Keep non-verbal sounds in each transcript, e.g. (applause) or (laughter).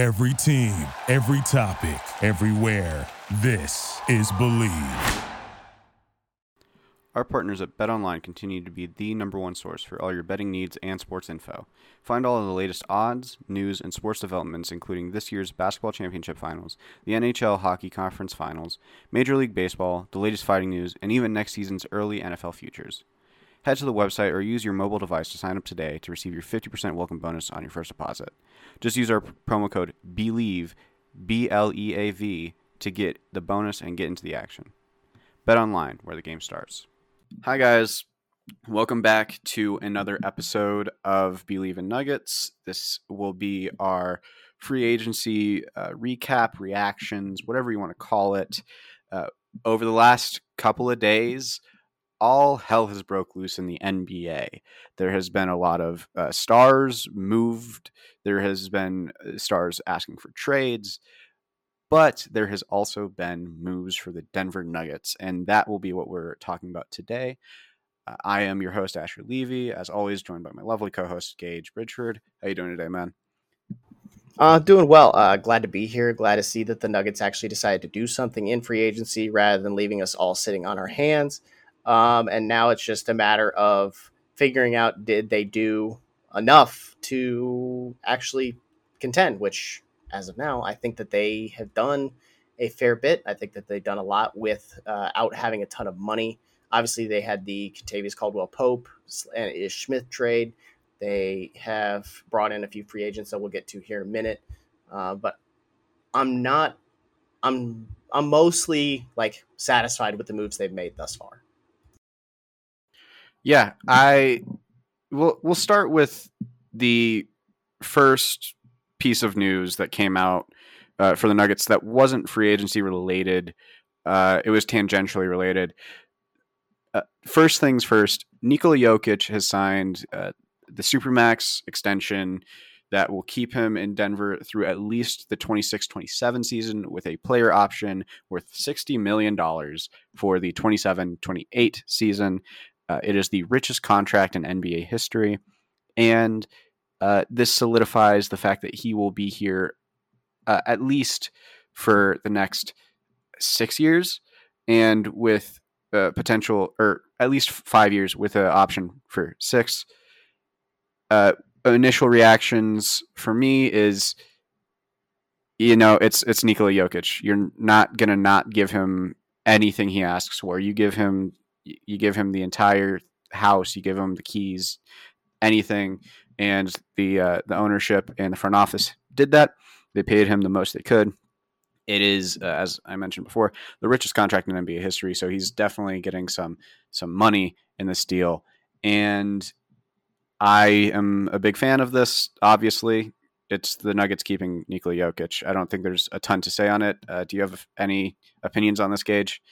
Every team, every topic, everywhere. This is Bleav. Our partners at BetOnline continue to be the number one source for all your betting needs and sports info. Find all of the latest odds, news, and sports developments, including this year's basketball championship finals, the NHL Hockey Conference Finals, Major League Baseball, the latest fighting news, and even next season's early NFL futures. Head to the website or use your mobile device to sign up today to receive your 50% welcome bonus on your first deposit. Just use our promo code BLEAV, B L E A V, to get the bonus and get into the action. Bet online, where the game starts. Hi, guys. Welcome back to another episode of Bleav in Nuggets. This will be our free agency uh, recap, reactions, whatever you want to call it. Uh, over the last couple of days, all hell has broke loose in the NBA. There has been a lot of uh, stars moved. There has been uh, stars asking for trades. But there has also been moves for the Denver Nuggets, and that will be what we're talking about today. Uh, I am your host, Asher Levy, as always, joined by my lovely co-host, Gage Bridgford. How you doing today, man? Uh, doing well. Uh, glad to be here. Glad to see that the Nuggets actually decided to do something in free agency rather than leaving us all sitting on our hands. Um, and now it's just a matter of figuring out did they do enough to actually contend, which as of now, I think that they have done a fair bit. I think that they've done a lot without uh, having a ton of money. Obviously, they had the Kentavious Caldwell Pope and Ish Smith trade. They have brought in a few free agents that we'll get to here in a minute. Uh, but I'm not. I'm I'm mostly like satisfied with the moves they've made thus far. Yeah, I we'll We'll start with the first piece of news that came out uh, for the Nuggets that wasn't free agency related. Uh, it was tangentially related. Uh, first things first, Nikola Jokic has signed uh, the Supermax extension that will keep him in Denver through at least the 26 27 season with a player option worth $60 million for the 27 28 season. Uh, it is the richest contract in NBA history. And uh, this solidifies the fact that he will be here uh, at least for the next six years, and with uh, potential, or at least five years, with an option for six. Uh, initial reactions for me is, you know, it's it's Nikola Jokic. You're not gonna not give him anything he asks for. You give him you give him the entire house. You give him the keys, anything and the uh, the ownership and the front office did that. They paid him the most they could. It is, uh, as I mentioned before, the richest contract in NBA history. So he's definitely getting some some money in this deal, and I am a big fan of this. Obviously, it's the Nuggets keeping Nikola Jokic. I don't think there's a ton to say on it. Uh, do you have any opinions on this, Gage?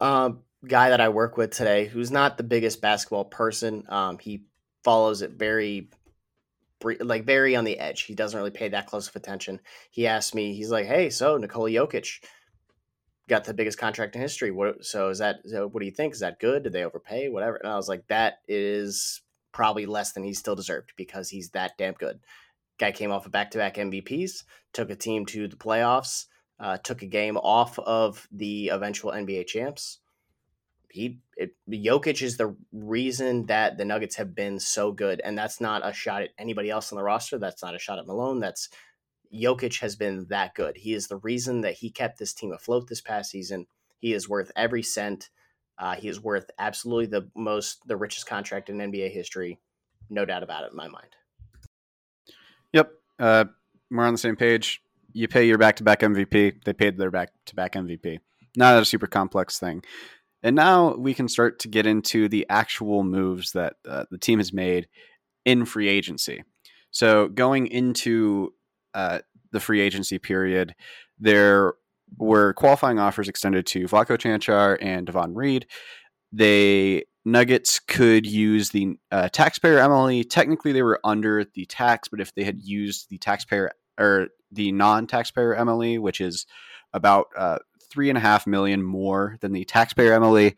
Um, guy that I work with today, who's not the biggest basketball person, um, he follows it very like very on the edge. He doesn't really pay that close of attention. He asked me, he's like, "Hey, so Nikola Jokic got the biggest contract in history. What? So is that? So what do you think? Is that good? Did they overpay? Whatever." And I was like, "That is probably less than he still deserved because he's that damn good." Guy came off of back-to-back MVPs, took a team to the playoffs, uh, took a game off of the eventual NBA champs he it, Jokic is the reason that the Nuggets have been so good, and that's not a shot at anybody else on the roster. That's not a shot at Malone. That's Jokic has been that good. He is the reason that he kept this team afloat this past season. He is worth every cent. Uh, he is worth absolutely the most, the richest contract in NBA history, no doubt about it in my mind. Yep, uh, we're on the same page. You pay your back-to-back MVP. They paid their back-to-back MVP. Not a super complex thing. And now we can start to get into the actual moves that uh, the team has made in free agency. So going into uh, the free agency period, there were qualifying offers extended to Vlatko Cancar and Davon Reed. They Nuggets could use the uh, taxpayer MLE. Technically, they were under the tax, but if they had used the taxpayer or the non-taxpayer MLE, which is about uh, three and a half million more than the taxpayer MLE,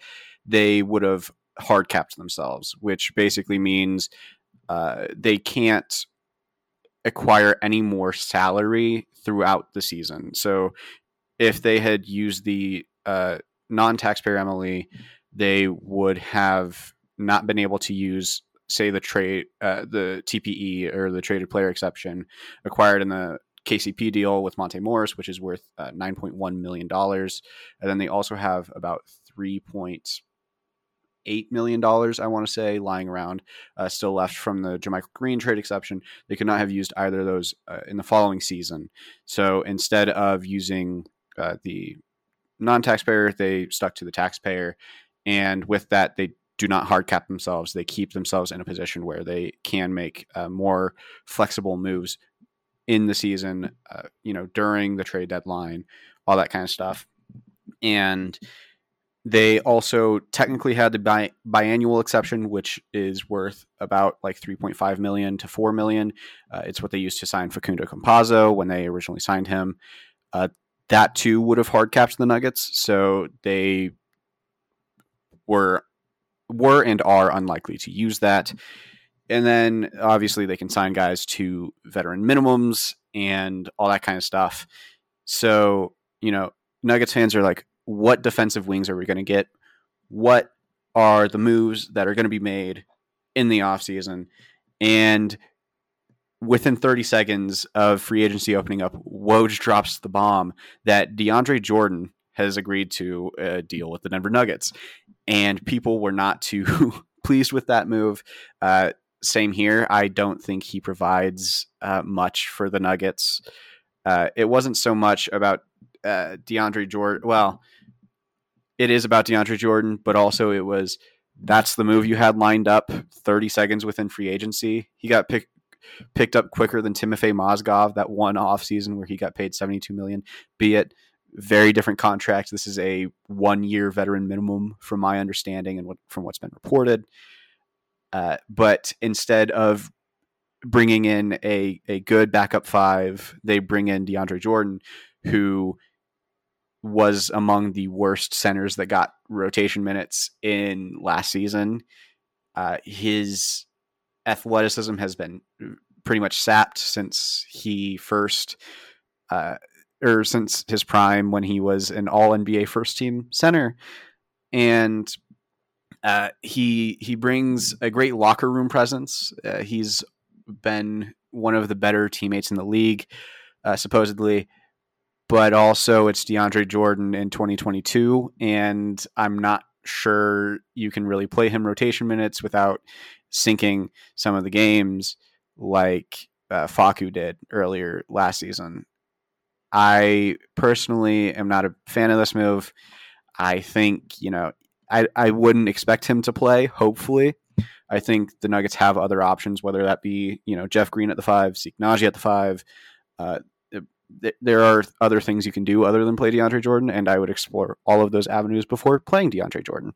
they would have hard capped themselves, which basically means uh, they can't acquire any more salary throughout the season. So if they had used the uh, non-taxpayer MLE, they would have not been able to use, say, the trade, uh, the TPE or the traded player exception acquired in the KCP deal with Monte Morris, which is worth uh, $9.1 million. And then they also have about $3.8 million, I want to say, lying around, uh, still left from the JaMychal Green trade exception. They could not have used either of those uh, in the following season. So instead of using uh, the non taxpayer, they stuck to the taxpayer. And with that, they do not hard cap themselves. They keep themselves in a position where they can make uh, more flexible moves in the season, uh, you know, during the trade deadline, all that kind of stuff. And they also technically had the bi- biannual exception, which is worth about like 3.5 million to 4 million. Uh, it's what they used to sign Facundo Campazzo when they originally signed him. Uh, that too would have hard capped the Nuggets, so they were were and are unlikely to use that. And then obviously they can sign guys to veteran minimums and all that kind of stuff. So, you know, Nuggets fans are like, what defensive wings are we going to get? What are the moves that are going to be made in the offseason? And within 30 seconds of free agency opening up, Woj drops the bomb that DeAndre Jordan has agreed to a deal with the Denver Nuggets. And people were not too (laughs) pleased with that move. Uh, same here. I don't think he provides uh, much for the Nuggets. Uh, it wasn't so much about uh, DeAndre Jordan. Well, it is about DeAndre Jordan, but also it was that's the move you had lined up 30 seconds within free agency. He got picked picked up quicker than Timofey Mozgov that one off season where he got paid 72 million. Be it very different contract. This is a one year veteran minimum, from my understanding and what, from what's been reported. Uh, but instead of bringing in a, a good backup five, they bring in DeAndre Jordan, who was among the worst centers that got rotation minutes in last season. Uh, his athleticism has been pretty much sapped since he first uh, or since his prime when he was an all NBA first team center. And uh, he he brings a great locker room presence. Uh, he's been one of the better teammates in the league, uh, supposedly. But also, it's DeAndre Jordan in 2022, and I'm not sure you can really play him rotation minutes without sinking some of the games like uh, Facu did earlier last season. I personally am not a fan of this move. I think, you know, I, I wouldn't expect him to play, hopefully. I think the Nuggets have other options, whether that be, you know, Jeff Green at the five, Zeke Nnaji at the five. Uh, th- there are other things you can do other than play DeAndre Jordan, and I would explore all of those avenues before playing DeAndre Jordan.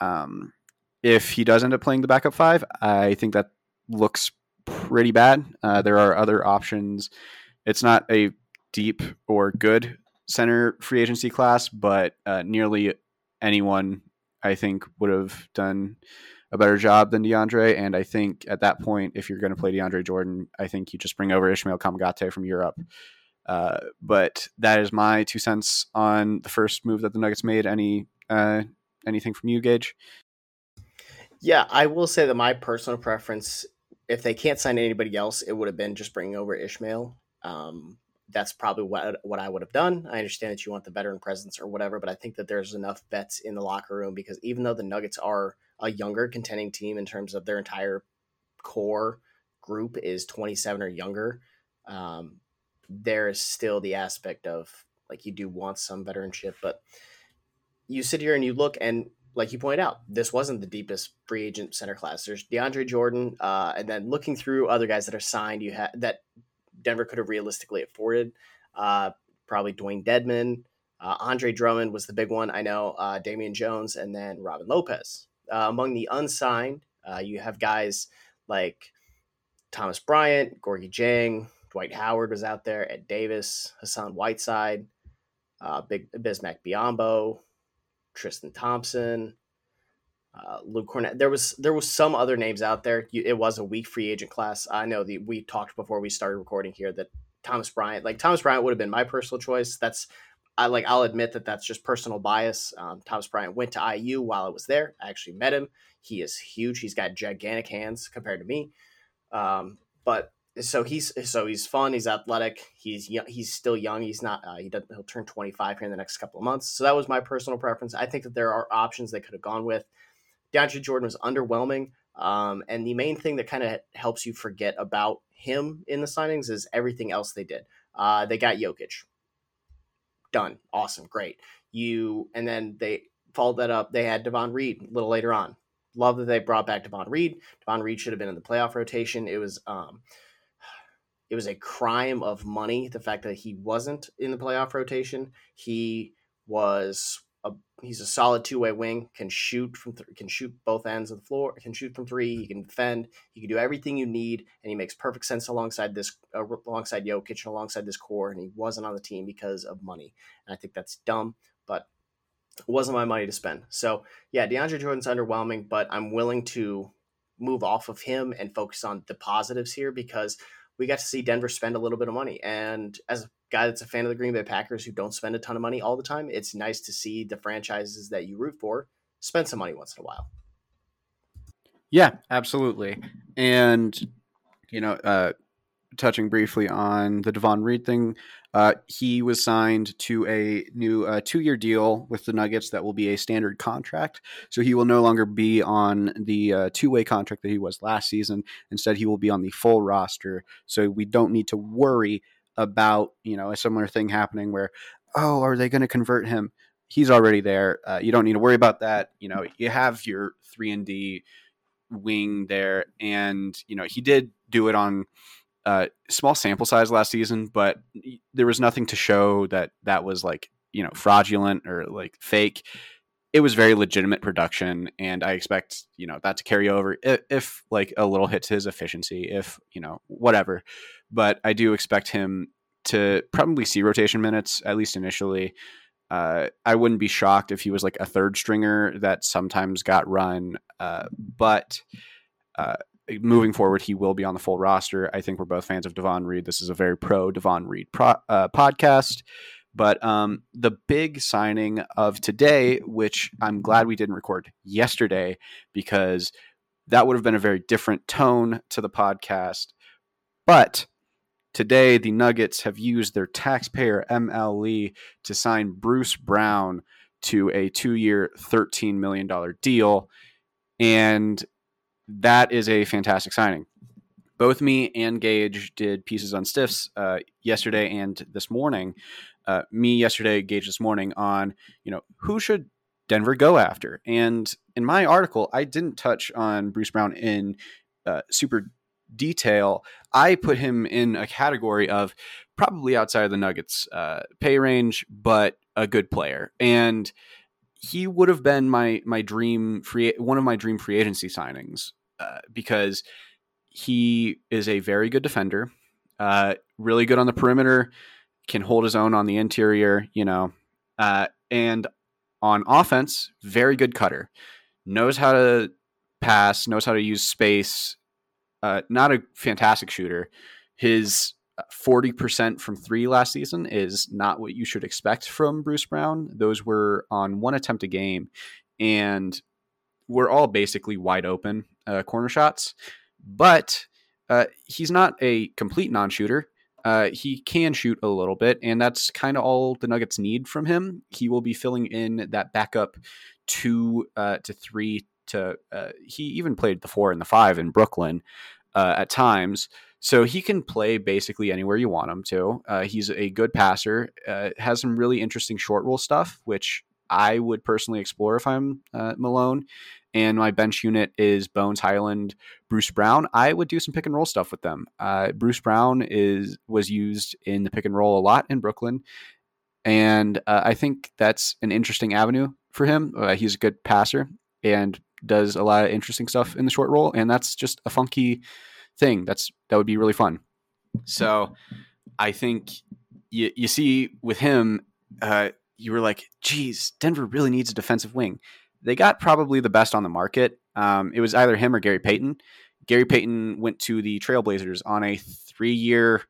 Um, if he does end up playing the backup five, I think that looks pretty bad. Uh, there are other options. It's not a deep or good center free agency class, but uh, nearly anyone I think would have done a better job than DeAndre. And I think at that point, if you're going to play DeAndre Jordan, I think you just bring over Ismael Kamagate from Europe. Uh, but that is my two cents on the first move that the Nuggets made. Any uh, anything from you, Gage? Yeah, I will say that my personal preference, if they can't sign anybody else, it would have been just bringing over Ismael. Um, that's probably what what I would have done. I understand that you want the veteran presence or whatever, but I think that there's enough vets in the locker room because even though the Nuggets are a younger contending team in terms of their entire core group is 27 or younger, um, there is still the aspect of like you do want some veteranship, but you sit here and you look and like you point out, this wasn't the deepest free agent center class. There's DeAndre Jordan, uh, and then looking through other guys that are signed, you have that Denver could have realistically afforded. Uh, probably Dewayne Dedmon, uh, Andre Drummond was the big one. I know uh, Damian Jones, and then Robin Lopez. Uh, among the unsigned, uh, you have guys like Thomas Bryant, Gorgui Dieng, Dwight Howard was out there, Ed Davis, Hassan Whiteside, uh, Big Bismack Biyombo, Tristan Thompson. Uh, Luke Kornet. There was there was some other names out there. It was a weak free agent class. I know the we talked before we started recording here that Thomas Bryant, like Thomas Bryant, would have been my personal choice. That's I like I'll admit that that's just personal bias. Um, Thomas Bryant went to IU while I was there. I actually met him. He is huge. He's got gigantic hands compared to me. Um, but so he's so he's fun. He's athletic. He's young, he's still young. He's not. Uh, he doesn't. He'll turn 25 here in the next couple of months. So that was my personal preference. I think that there are options they could have gone with. DeAndre Jordan was underwhelming. Um, and the main thing that kind of helps you forget about him in the signings is everything else they did. Uh, they got Jokic. Done. Awesome. Great. You and then they followed that up. They had Davon Reed a little later on. Love that they brought back Davon Reed. Davon Reed should have been in the playoff rotation. It was um, (sighs) it was a crime of money the fact that he wasn't in the playoff rotation. He was a, he's a solid two way wing. Can shoot from th- can shoot both ends of the floor. Can shoot from three. He can defend. He can do everything you need, and he makes perfect sense alongside this uh, alongside Jokic and alongside this core. And he wasn't on the team because of money. And I think that's dumb, but it wasn't my money to spend. So yeah, DeAndre Jordan's underwhelming, but I'm willing to move off of him and focus on the positives here because we got to see Denver spend a little bit of money. And as guy that's a fan of the Green Bay Packers who don't spend a ton of money all the time, it's nice to see the franchises that you root for spend some money once in a while. Yeah, absolutely. And, you know, uh, touching briefly on the Davon Reed thing, uh, he was signed to a new uh, two year deal with the Nuggets that will be a standard contract. So he will no longer be on the uh, two way contract that he was last season. Instead, he will be on the full roster. So we don't need to worry about you know a similar thing happening where oh are they going to convert him? He's already there. Uh, you don't need to worry about that. You know you have your three and D wing there, and you know he did do it on uh, small sample size last season, but there was nothing to show that that was like you know fraudulent or like fake. It was very legitimate production, and I expect you know that to carry over if, if like a little hit to his efficiency, if you know whatever. But I do expect him to probably see rotation minutes at least initially. Uh, I wouldn't be shocked if he was like a third stringer that sometimes got run, uh, but uh, moving forward, he will be on the full roster. I think we're both fans of Davon Reed. This is a very pro Davon Reed pro, uh, podcast. But um, the big signing of today, which I'm glad we didn't record yesterday, because that would have been a very different tone to the podcast. But today, the Nuggets have used their taxpayer MLE to sign Bruce Brown to a two year, $13 million deal. And that is a fantastic signing. Both me and Gage did pieces on stiffs uh, yesterday and this morning. Uh, me yesterday, Gage this morning on you know who should Denver go after. And in my article, I didn't touch on Bruce Brown in uh, super detail. I put him in a category of probably outside of the Nuggets uh, pay range, but a good player. And he would have been my my dream free one of my dream free agency signings uh, because he is a very good defender, uh, really good on the perimeter, can hold his own on the interior, you know, uh, and on offense, very good cutter, knows how to pass, knows how to use space. Uh, not a fantastic shooter. His 40% from three last season is not what you should expect from Bruce Brown. Those were on one attempt a game, and we're all basically wide open uh, corner shots. But uh, he's not a complete non shooter. Uh, he can shoot a little bit, and that's kind of all the Nuggets need from him. He will be filling in that backup two uh, to three to. Uh, he even played the four and the five in Brooklyn uh, at times. So he can play basically anywhere you want him to. Uh, he's a good passer, has some really interesting short roll stuff, which I would personally explore if I'm Malone. And my bench unit is Bones Hyland, Bruce Brown. I would do some pick and roll stuff with them. Uh, Bruce Brown is was used in the pick and roll a lot in Brooklyn, and uh, I think that's an interesting avenue for him. Uh, he's a good passer and does a lot of interesting stuff in the short roll, and that's just a funky thing. That's that would be really fun. So I think you you see with him, uh, you were like, geez, Denver really needs a defensive wing. They got probably the best on the market. Um, it was either him or Gary Payton. Gary Payton went to the Trailblazers on a three-year,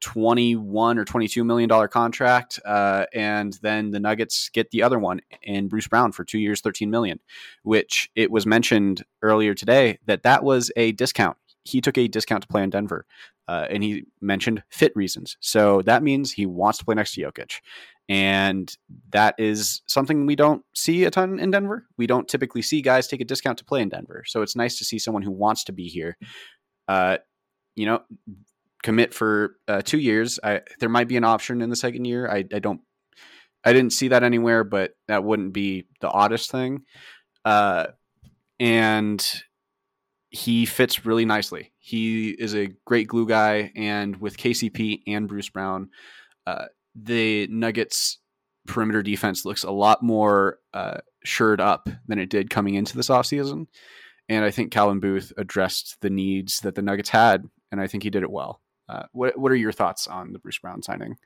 twenty-one or twenty-two million dollar contract, uh, and then the Nuggets get the other one in Bruce Brown for two years, thirteen million. Which it was mentioned earlier today that that was a discount. He took a discount to play in Denver, uh, and he mentioned fit reasons. So that means he wants to play next to Jokic. And that is something we don't see a ton in Denver. We don't typically see guys take a discount to play in Denver. So it's nice to see someone who wants to be here, uh, you know, commit for uh, two years. I, there might be an option in the second year. I, I don't, I didn't see that anywhere, but that wouldn't be the oddest thing. Uh, and he fits really nicely. He is a great glue guy, and with KCP and Bruce Brown, uh, the Nuggets perimeter defense looks a lot more uh, shored up than it did coming into this offseason. And I think Calvin Booth addressed the needs that the Nuggets had, and I think he did it well. Uh, what What are your thoughts on the Bruce Brown signing?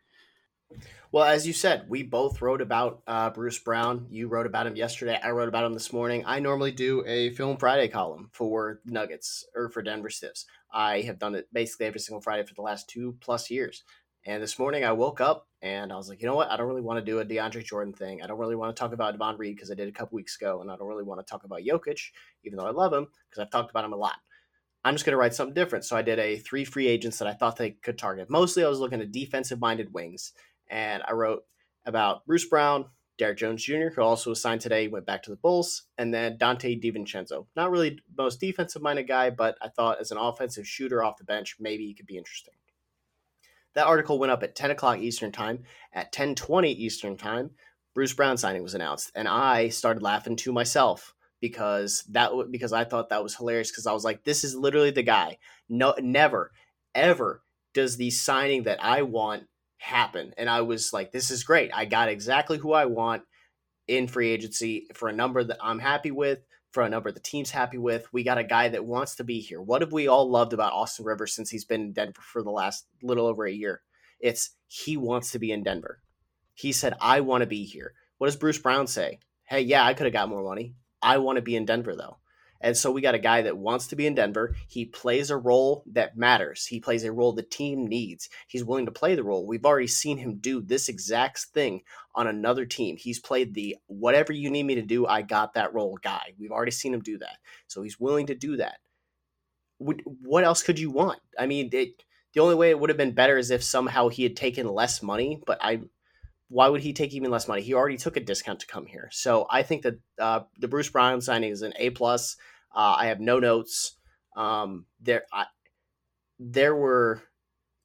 Well, as you said, we both wrote about uh, Bruce Brown. You wrote about him yesterday. I wrote about him this morning. I normally do a Film Friday column for Nuggets or for Denver Stiffs. I have done it basically every single Friday for the last two plus years. And this morning I woke up and I was like, you know what? I don't really want to do a DeAndre Jordan thing. I don't really want to talk about Davon Reed because I did a couple weeks ago. And I don't really want to talk about Jokic, even though I love him because I've talked about him a lot. I'm just going to write something different. So I did a three free agents that I thought they could target. Mostly I was looking at defensive minded wings. And I wrote about Bruce Brown, Derrick Jones Jr., who also was signed today, went back to the Bulls, and then Donte DiVincenzo. Not really most defensive minded guy, but I thought as an offensive shooter off the bench, maybe he could be interesting. That article went up at 10 o'clock Eastern Time. At 10:20 Eastern Time, Bruce Brown signing was announced, and I started laughing to myself because that because I thought that was hilarious because I was like, this is literally the guy. No, never, ever does the signing that I want happen, and I was like, this is great. I got exactly who I want in free agency for a number that I'm happy with for a number the team's happy with. We got a guy that wants to be here. What have we all loved about Austin Rivers since he's been in Denver for the last little over a year? It's he wants to be in Denver. He said, I want to be here. What does Bruce Brown say? Hey, yeah, I could have got more money. I want to be in Denver, though. And so we got a guy that wants to be in Denver. He plays a role that matters. He plays a role the team needs. He's willing to play the role. We've already seen him do this exact thing on another team. He's played the whatever you need me to do, I got that role guy. We've already seen him do that. So he's willing to do that. What else could you want? I mean, it, the only way it would have been better is if somehow he had taken less money, but I why would he take even less money? He already took a discount to come here. So I think that uh, the Bruce Brown signing is an A plus. Uh, I have no notes. Um, there, I, there were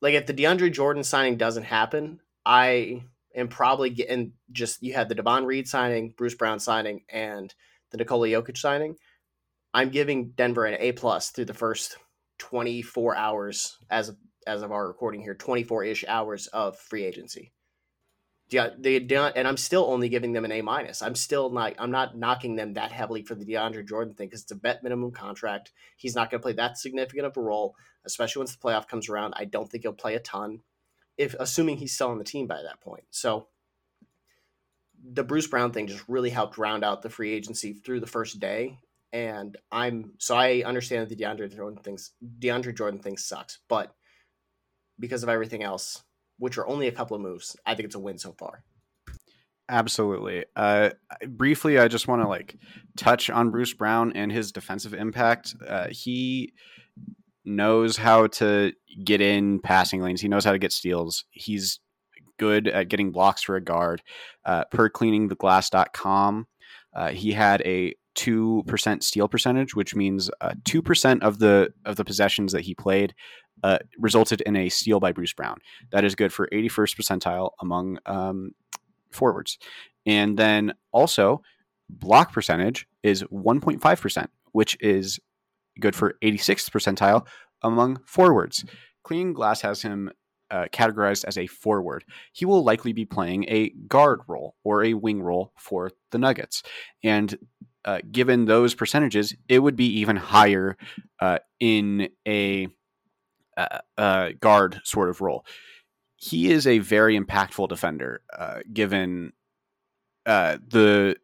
like if the DeAndre Jordan signing doesn't happen, I am probably getting just you had the Davon Reed signing, Bruce Brown signing, and the Nikola Jokic signing. I'm giving Denver an A plus through the first 24 hours as as of our recording here, 24 ish hours of free agency they and I'm still only giving them an A minus. I'm still not. I'm not knocking them that heavily for the DeAndre Jordan thing because it's a bet minimum contract. He's not going to play that significant of a role, especially once the playoff comes around. I don't think he'll play a ton, if assuming he's still on the team by that point. So the Bruce Brown thing just really helped round out the free agency through the first day. And I'm so I understand that the DeAndre Jordan things DeAndre Jordan thing sucks, but because of everything else, which are only a couple of moves, I think it's a win so far. Absolutely. Uh, briefly, I just want to like touch on Bruce Brown and his defensive impact. Uh, he knows how to get in passing lanes. He knows how to get steals. He's good at getting blocks for a guard. Uh, per cleaningtheglass.com, uh, he had a two percent steal percentage, which means uh, two percent of the of the possessions that he played uh, resulted in a steal by Bruce Brown. That is good for 81st percentile among um, forwards. And then also, block percentage is 1.5%, which is good for 86th percentile among forwards. Clean Glass has him uh, categorized as a forward. He will likely be playing a guard role or a wing role for the Nuggets. And uh, given those percentages, it would be even higher uh, in a uh, uh, guard sort of role. He is a very impactful defender, given the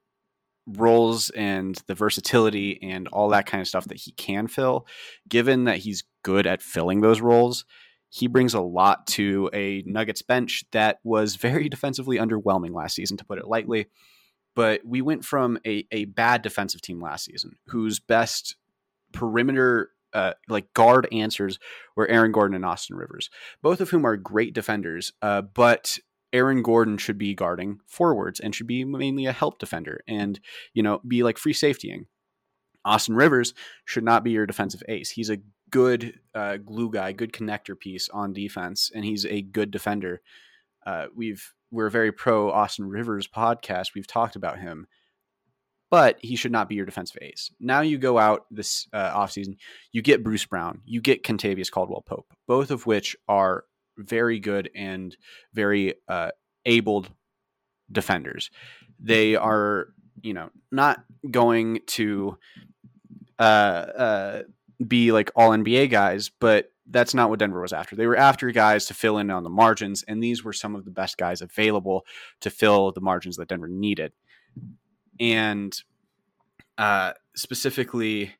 roles and the versatility and all that kind of stuff that he can fill, given that he's good at filling those roles, he brings a lot to a Nuggets bench that was very (laughs) defensively underwhelming last season, to put it lightly. But we went from a, a bad defensive team last season, whose best perimeter, uh, like guard answers, were Aaron Gordon and Austin Rivers, both of whom are great defenders, uh, but Aaron Gordon should be guarding forwards and should be mainly a help defender and, you know, be like free safetying. Austin Rivers should not be your defensive ace. He's a good uh, glue guy, good connector piece on defense, and he's a good defender. Uh, we've we're a very pro Austin Rivers podcast. We've talked about him, but he should not be your defensive ace. Now you go out this uh, offseason, you get Bruce Brown, you get Kentavious Caldwell Pope, both of which are very good and very uh, abled defenders. They are, you know, not going to uh, uh, be like all NBA guys, but that's not what Denver was after. They were after guys to fill in on the margins, and these were some of the best guys available to fill the margins that Denver needed. And uh, specifically,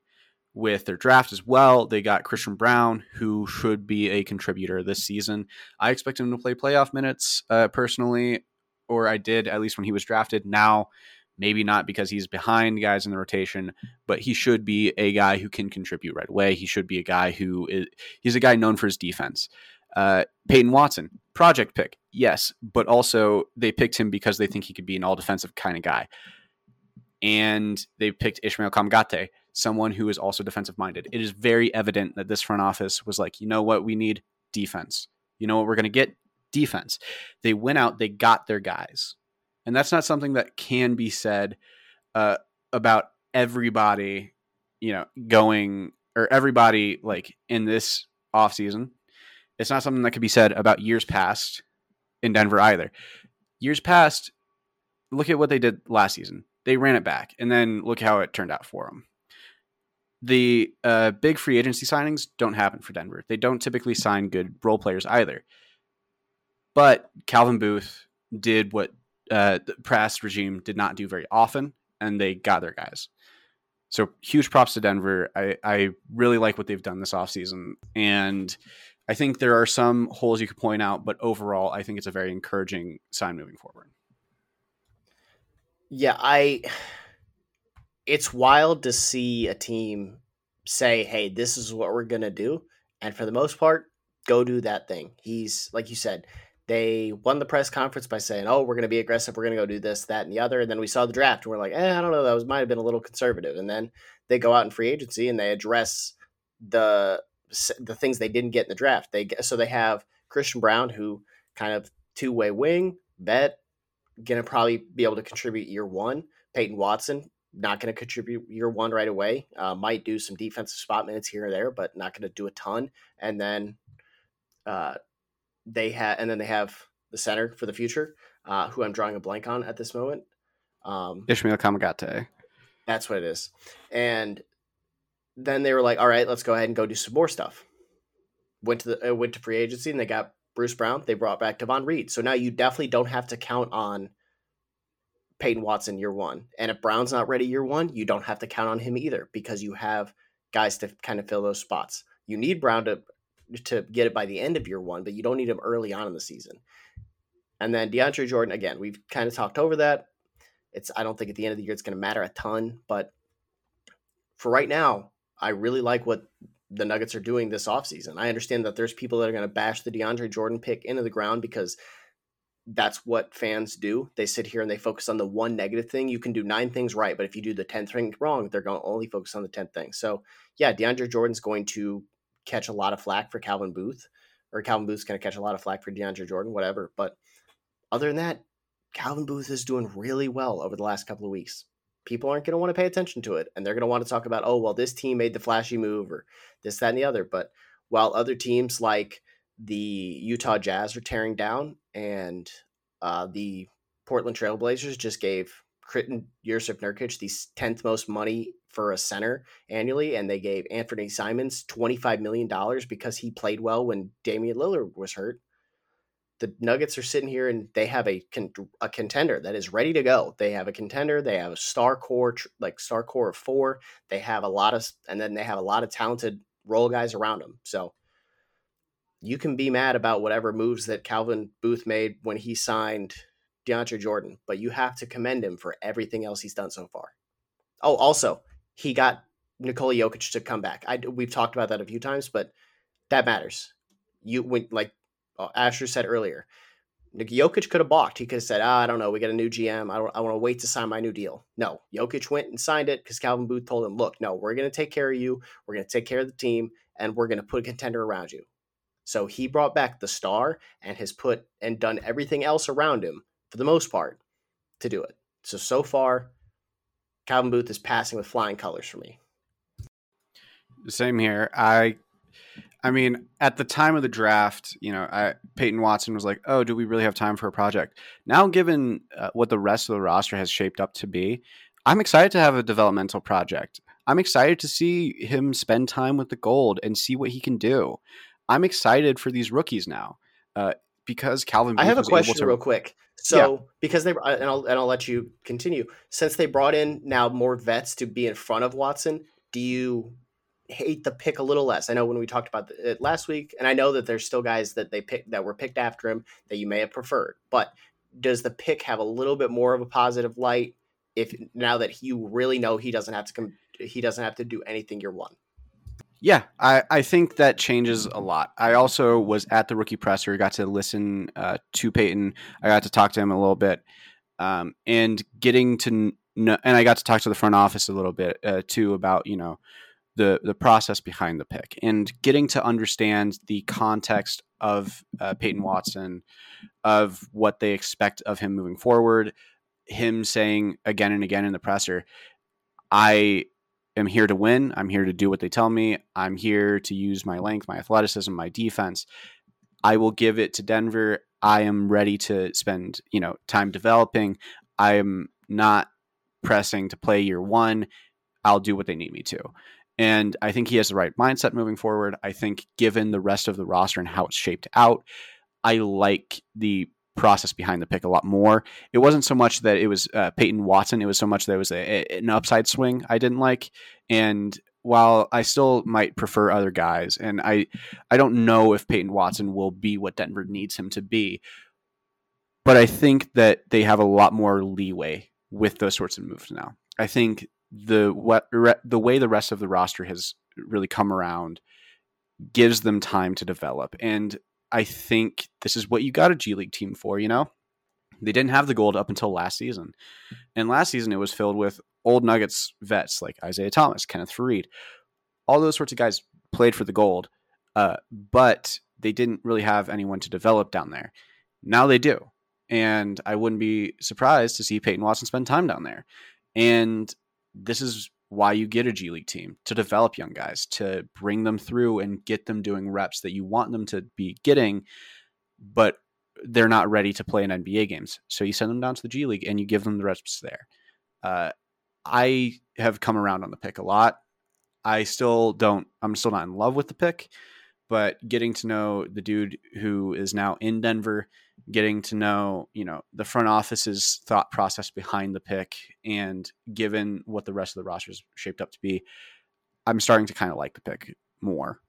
with their draft as well. They got Christian Braun, who should be a contributor this season. I expect him to play playoff minutes uh, personally, or I did at least when he was drafted. Now, maybe not because he's behind guys in the rotation, but he should be a guy who can contribute right away. He should be a guy who is, he's a guy known for his defense. Uh, Peyton Watson, project pick, yes, but also they picked him because they think he could be an all defensive kind of guy. And they picked Ismael Kamagate, someone who is also defensive minded. It is very evident that this front office was like, you know what, we need defense. You know what we're going to get? Defense. They went out, they got their guys. And that's not something that can be said uh, about everybody, you know, going or everybody like in this off season It's not something that could be said about years past in Denver either. Years past, look at what they did last season. They ran it back, and then look how it turned out for them the uh, big free agency signings don't happen for Denver. They don't typically sign good role players either. But Calvin Booth did what uh, the Prass regime did not do very often, and they got their guys. So huge props to Denver. I, I really like what they've done this offseason. And I think there are some holes you could point out, but overall, I think it's a very encouraging sign moving forward. Yeah, I it's wild to see a team say, "Hey, this is what we're gonna do," and for the most part, go do that thing. He's like you said, they won the press conference by saying, "Oh, we're going to be aggressive. We're going to go do this, that, and the other." And then we saw the draft, and we're like, "Eh, I don't know. That was might have been a little conservative." And then they go out in free agency and they address the the things they didn't get in the draft. They so they have Christian Braun, who kind of two way wing vet, going to probably be able to contribute year one. Peyton Watson, not going to contribute year one right away. Uh, might do some defensive spot minutes here or there, but not going to do a ton. And then uh, they have, and then they have the center for the future, uh, who I'm drawing a blank on at this moment. Um, Ismael Kamagate. That's what it is. And then they were like, "All right, let's go ahead and go do some more stuff." Went to the uh, went to free agency and they got Bruce Brown. They brought back Davon Reed. So now you definitely don't have to count on Peyton Watson year one. And if Brown's not ready year one, you don't have to count on him either because you have guys to kind of fill those spots. You need Brown to to get it by the end of year one, but you don't need him early on in the season. And then DeAndre Jordan, again, we've kind of talked over that. It's I don't think at the end of the year it's going to matter a ton, but for right now, I really like what the Nuggets are doing this offseason. I understand that there's people that are going to bash the DeAndre Jordan pick into the ground because that's what fans do. They sit here and they focus on the one negative thing. You can do nine things right, but if you do the 10th thing wrong, they're going to only focus on the 10th thing. So, yeah, DeAndre Jordan's going to catch a lot of flack for Calvin Booth, or Calvin Booth's going to catch a lot of flack for DeAndre Jordan, whatever. But other than that, Calvin Booth is doing really well over the last couple of weeks. People aren't going to want to pay attention to it, and they're going to want to talk about, oh, well, this team made the flashy move, or this, that, and the other. But while other teams like the Utah Jazz are tearing down, and uh, the Portland Trailblazers just gave Kriton Jusuf Nurkic the 10th most money for a center annually, and they gave Anthony Simons $25 million because he played well when Damian Lillard was hurt. the Nuggets are sitting here and they have a a contender that is ready to go. They have a contender. They have a star core, like star core of four. They have a lot of, and then they have a lot of talented role guys around them. So you can be mad about whatever moves that Calvin Booth made when he signed DeAndre Jordan, but you have to commend him for everything else he's done so far. Oh, also, he got Nikola Jokic to come back. I we've talked about that a few times, but that matters. You when like uh, Asher said earlier, Jokic could have balked. He could have said, oh, I don't know, we got a new GM. I, I want to wait to sign my new deal. No, Jokic went and signed it because Calvin Booth told him, look, no, we're going to take care of you. We're going to take care of the team, and we're going to put a contender around you. So he brought back the star and has put and done everything else around him for the most part to do it. So, so far, Calvin Booth is passing with flying colors for me. Same here. I I mean, at the time of the draft, you know, I, Peyton Watson was like, "Oh, do we really have time for a project?" Now, given uh, what the rest of the roster has shaped up to be, I'm excited to have a developmental project. I'm excited to see him spend time with the gold and see what he can do. I'm excited for these rookies now uh, because Calvin. Booth I have a question to... real quick. So, yeah. because they and I'll and I'll let you continue. Since they brought in now more vets to be in front of Watson, do you hate the pick a little less. I know when we talked about it last week, and I know that there's still guys that they picked that were picked after him that you may have preferred. But does the pick have a little bit more of a positive light if now that you really know he doesn't have to come, he doesn't have to do anything year one? Yeah, I, I think that changes a lot. I also was at the rookie presser, got to listen uh, to Peyton. I got to talk to him a little bit, um, and getting to know, and I got to talk to the front office a little bit uh, too about you know the the process behind the pick and getting to understand the context of uh, Peyton Watson, of what they expect of him moving forward. Him saying again and again in the presser, "I am here to win. I'm here to do what they tell me. I'm here to use my length, my athleticism, my defense. I will give it to Denver. I am ready to spend you know time developing. I am not pressing to play year one. I'll do what they need me to." And I think he has the right mindset moving forward. I think, given the rest of the roster and how it's shaped out, I like the process behind the pick a lot more. It wasn't so much that it was uh, Peyton Watson, it was so much that it was a, a, an upside swing I didn't like. And while I still might prefer other guys, and I, I don't know if Peyton Watson will be what Denver needs him to be, but I think that they have a lot more leeway with those sorts of moves now. I think the what the way the rest of the roster has really come around gives them time to develop and i think this is what you got a g league team for you know? They didn't have the gold up until last season. And last season it was filled with old nuggets vets like isaiah thomas kenneth faried. All those sorts of guys played for the gold uh, but they didn't really have anyone to develop down there. Now they do. And i wouldn't be surprised to see peyton watson spend time down there. And this is why you get a G League team to develop young guys, to bring them through and get them doing reps that you want them to be getting, but they're not ready to play in NBA games. So you send them down to the G League and you give them the reps there. Uh, I have come around on the pick a lot. I still don't, I'm still not in love with the pick, but getting to know the dude who is now in Denver getting to know, you know, the front office's thought process behind the pick and given what the rest of the roster is shaped up to be, I'm starting to kind of like the pick more.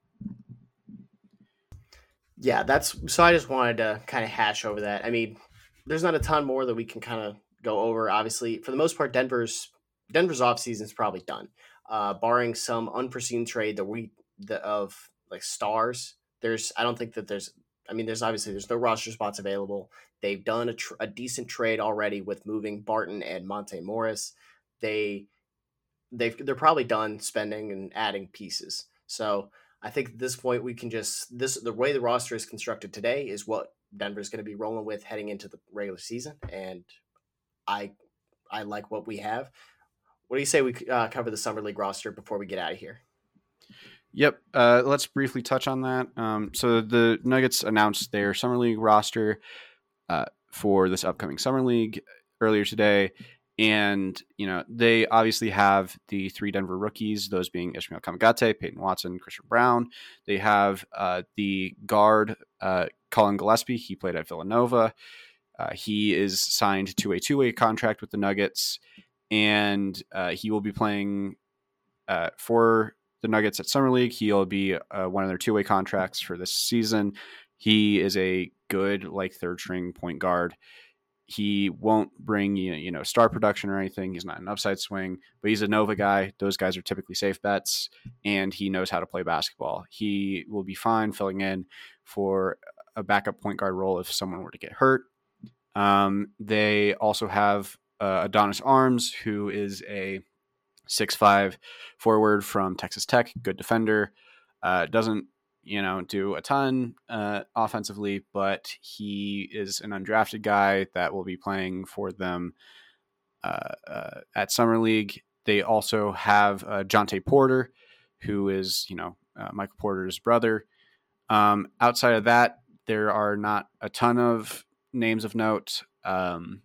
Yeah, that's so I just wanted to kind of hash over that. I mean, there's not a ton more that we can kind of go over. Obviously, for the most part, Denver's Denver's offseason is probably done. Uh, barring some unforeseen trade that we the, of like stars. There's I don't think that there's I mean, there's obviously there's no roster spots available. They've done a, tr- a decent trade already with moving Barton and Monte Morris. They they they're probably done spending and adding pieces. So I think at this point we can just this the way the roster is constructed today is what Denver's going to be rolling with heading into the regular season, and I I like what we have. What do you say we uh, cover the summer league roster before we get out of here? Yep. Uh, let's briefly touch on that. Um, so the Nuggets announced their summer league roster uh, for this upcoming summer league earlier today, And, you know, they obviously have the three Denver rookies, those being Ismael Kamagate, Peyton Watson, Christian Braun. They have uh, the guard, uh, Collin Gillespie. He played at Villanova. Uh, he is signed to a two way contract with the Nuggets, and uh, he will be playing uh, for the Nuggets at Summer League. He'll be uh, one of their two way contracts for this season. He is a good, like, third string point guard. He won't bring you, you know, star production or anything. He's not an upside swing, but he's a Nova guy. Those guys are typically safe bets, and he knows how to play basketball. He will be fine filling in for a backup point guard role if someone were to get hurt. Um, they also have uh, Adonis Arms, who is a six-five forward from Texas Tech, good defender. Uh, doesn't you know do a ton uh, offensively, but he is an undrafted guy that will be playing for them uh, uh, at summer league. They also have uh, Jontay Porter, who is you know uh, Michael Porter's brother. Um, outside of that, there are not a ton of names of note. Um,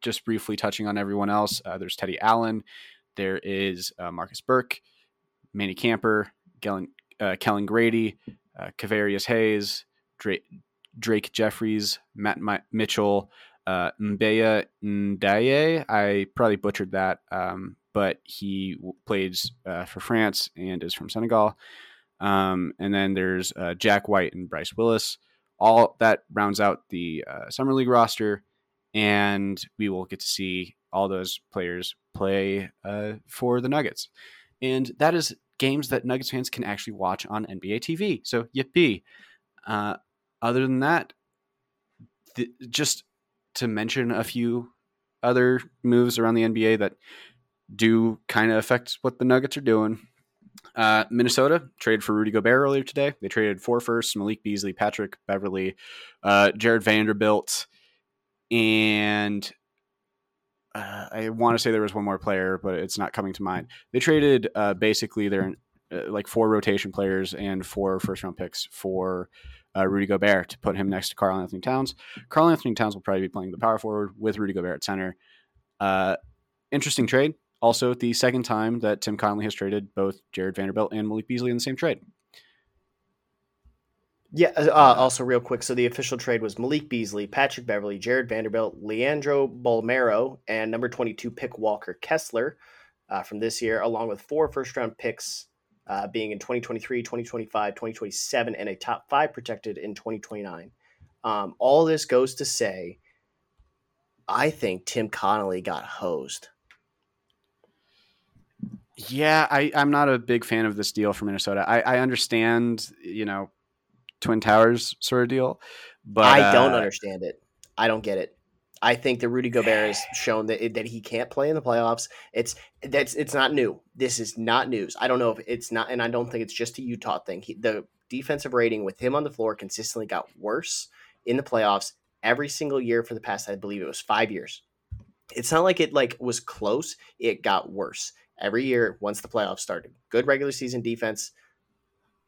just briefly touching on everyone else, uh, there's Teddy Allen, there is uh, Marcus Burke, Manny Camper, Gellen, uh, Kellan Grady, uh, Kevarrius Hayes, Drake, Drake Jeffries, Matt Mitchell, uh, Mbeya Ndaye. I probably butchered that, um, but he w- plays uh, for France and is from Senegal. Um, and then there's uh, Jack White and Bryce Willis. All that rounds out the uh, summer league roster, and we will get to see all those players play uh, for the Nuggets. And that is games that Nuggets fans can actually watch on NBA TV. So yippee! Uh, other than that, th- just to mention a few other moves around the NBA that do kind of affect what the Nuggets are doing. Uh, Minnesota traded for Rudy Gobert earlier today. They traded four firsts, Malik Beasley, Patrick Beverley, uh, Jared Vanderbilt, and uh, I want to say there was one more player, but it's not coming to mind. They traded uh, basically their uh, like four rotation players and four first round picks for uh, Rudy Gobert to put him next to Karl Anthony Towns. Karl Anthony Towns will probably be playing the power forward with Rudy Gobert at center. Uh, interesting trade. Also, the second time that Tim Connelly has traded both Jared Vanderbilt and Malik Beasley in the same trade. Yeah. Uh, also, real quick. So the official trade was Malik Beasley, Patrick Beverley, Jared Vanderbilt, Leandro Bolmaro, and number 22 pick Walker Kessler uh, from this year, along with four first round picks uh, being in 2023, 2025, 2027, and a top five protected in 2029. Um, all this goes to say, I think Tim Connelly got hosed. Yeah, I, I'm not a big fan of this deal for Minnesota. I, I understand, you know, Twin Towers sort of deal, but I don't uh, understand it. I don't get it. I think that Rudy Gobert has (sighs) shown that that he can't play in the playoffs. It's that's it's not new. This is not news. I don't know if it's not, and I don't think it's just a Utah thing. He, the defensive rating with him on the floor consistently got worse in the playoffs every single year for the past. I believe it was five years. It's not like it like was close. It got worse every year once the playoffs started. Good regular season defense,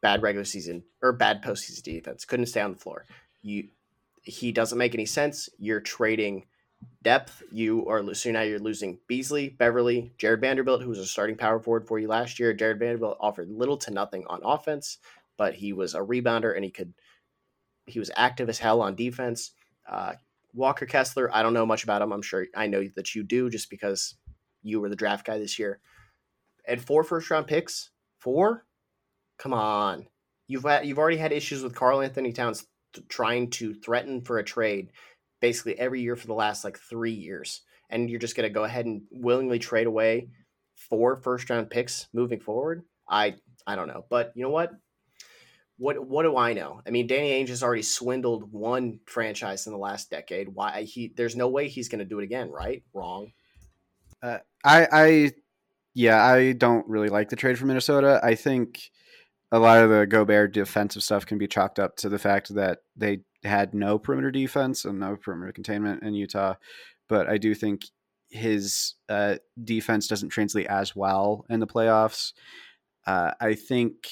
bad regular season or bad postseason defense. Couldn't stay on the floor. You he doesn't make any sense. You're trading depth. You are so now you're losing Beasley, Beverley, Jared Vanderbilt, who was a starting power forward for you last year. Jared Vanderbilt offered little to nothing on offense, but he was a rebounder and he could he was active as hell on defense. Uh, Walker Kessler, I don't know much about him. I'm sure I know that you do just because you were the draft guy this year. And four first round picks, four. Come on, you've you've already had issues with Karl Anthony Towns trying to threaten for a trade basically every year for the last like three years. And you're just going to go ahead and willingly trade away four first round picks moving forward. I I don't know, but you know what? What what do I know? I mean, Danny Ainge has already swindled one franchise in the last decade. Why he? There's no way he's going to do it again, right? Wrong. Uh, I, I, yeah, I don't really like the trade for Minnesota. I think a lot of the Gobert defensive stuff can be chalked up to the fact that they had no perimeter defense and no perimeter containment in Utah. But I do think his uh, defense doesn't translate as well in the playoffs. Uh, I think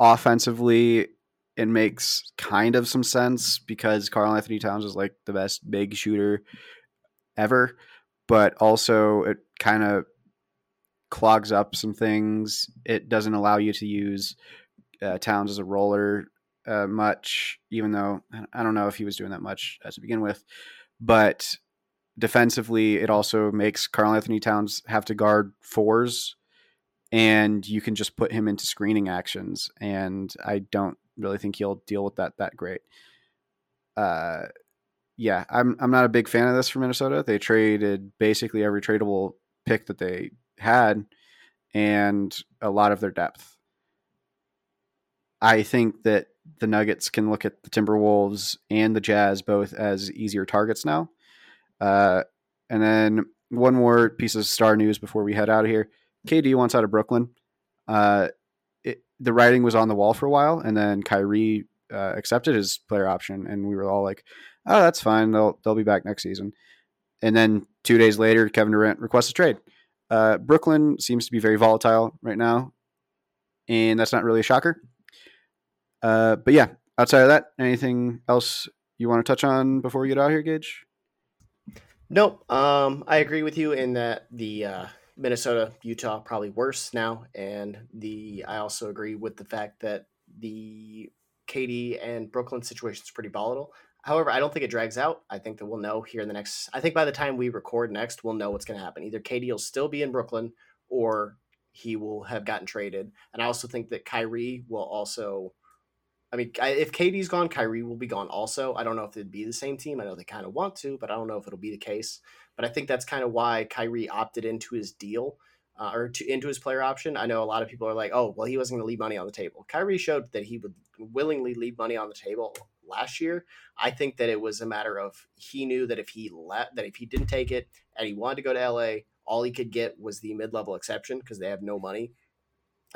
offensively, it makes kind of some sense because Karl Anthony Towns is like the best big shooter ever. but also it kind of clogs up some things. It doesn't allow you to use uh, Towns as a roller uh, much, even though I don't know if he was doing that much to begin with. But defensively, it also makes Karl Anthony Towns have to guard fours, and you can just put him into screening actions. And I don't really think he'll deal with that that great. Uh, yeah, I'm I'm not a big fan of this for Minnesota. They traded basically every tradable pick that they had, and a lot of their depth. I think that the Nuggets can look at the Timberwolves and the Jazz both as easier targets now. Uh, and then one more piece of star news before we head out of here. KD wants out of Brooklyn. Uh, it, the writing was on the wall for a while, and then Kyrie uh, accepted his player option, and we were all like, "Oh, that's fine. They'll they'll be back next season." And then two days later, Kevin Durant requests a trade. Uh, Brooklyn seems to be very volatile right now, and that's not really a shocker. Uh, but yeah, outside of that, anything else you want to touch on before we get out here, Gage? Nope. Um, I agree with you in that the uh, Minnesota, Utah probably worse now, and the I also agree with the fact that the KD and Brooklyn situation is pretty volatile. However, I don't think it drags out. I think that we'll know here in the next. I think by the time we record next, we'll know what's going to happen. Either KD will still be in Brooklyn, or he will have gotten traded. And I also think that Kyrie will also I mean, if KD's gone, Kyrie will be gone also. I don't know if it'd be the same team. I know they kind of want to, but I don't know if it'll be the case. But I think that's kind of why Kyrie opted into his deal uh, or to, into his player option. I know a lot of people are like, oh, well, he wasn't going to leave money on the table. Kyrie showed that he would willingly leave money on the table last year. I think that it was a matter of he knew that if he let that if he didn't take it and he wanted to go to LA, all he could get was the mid level exception because they have no money.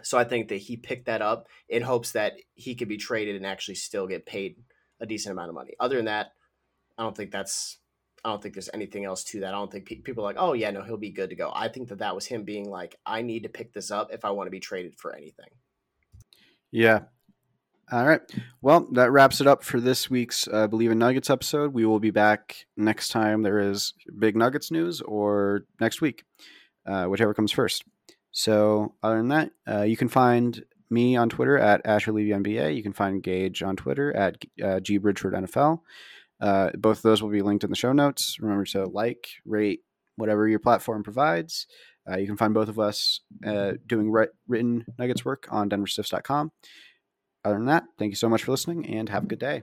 So I think that he picked that up in hopes that he could be traded and actually still get paid a decent amount of money. Other than that, I don't think that's I don't think there's anything else to that. I don't think pe- people are like, "Oh yeah, no, he'll be good to go." I think that that was him being like, "I need to pick this up if I want to be traded for anything." Yeah. All right. Well, that wraps it up for this week's uh, Bleav in Nuggets episode. We will be back next time there is big Nuggets news or next week, uh, whichever comes first. So other than that, uh, you can find me on Twitter at Asher Levy NBA. You can find Gage on Twitter at uh, G Bridgford NFL. Uh, both of those will be linked in the show notes. Remember to like, rate, whatever your platform provides. Uh, you can find both of us uh, doing written Nuggets work on DenverStiffs.com. Other than that, thank you so much for listening and have a good day.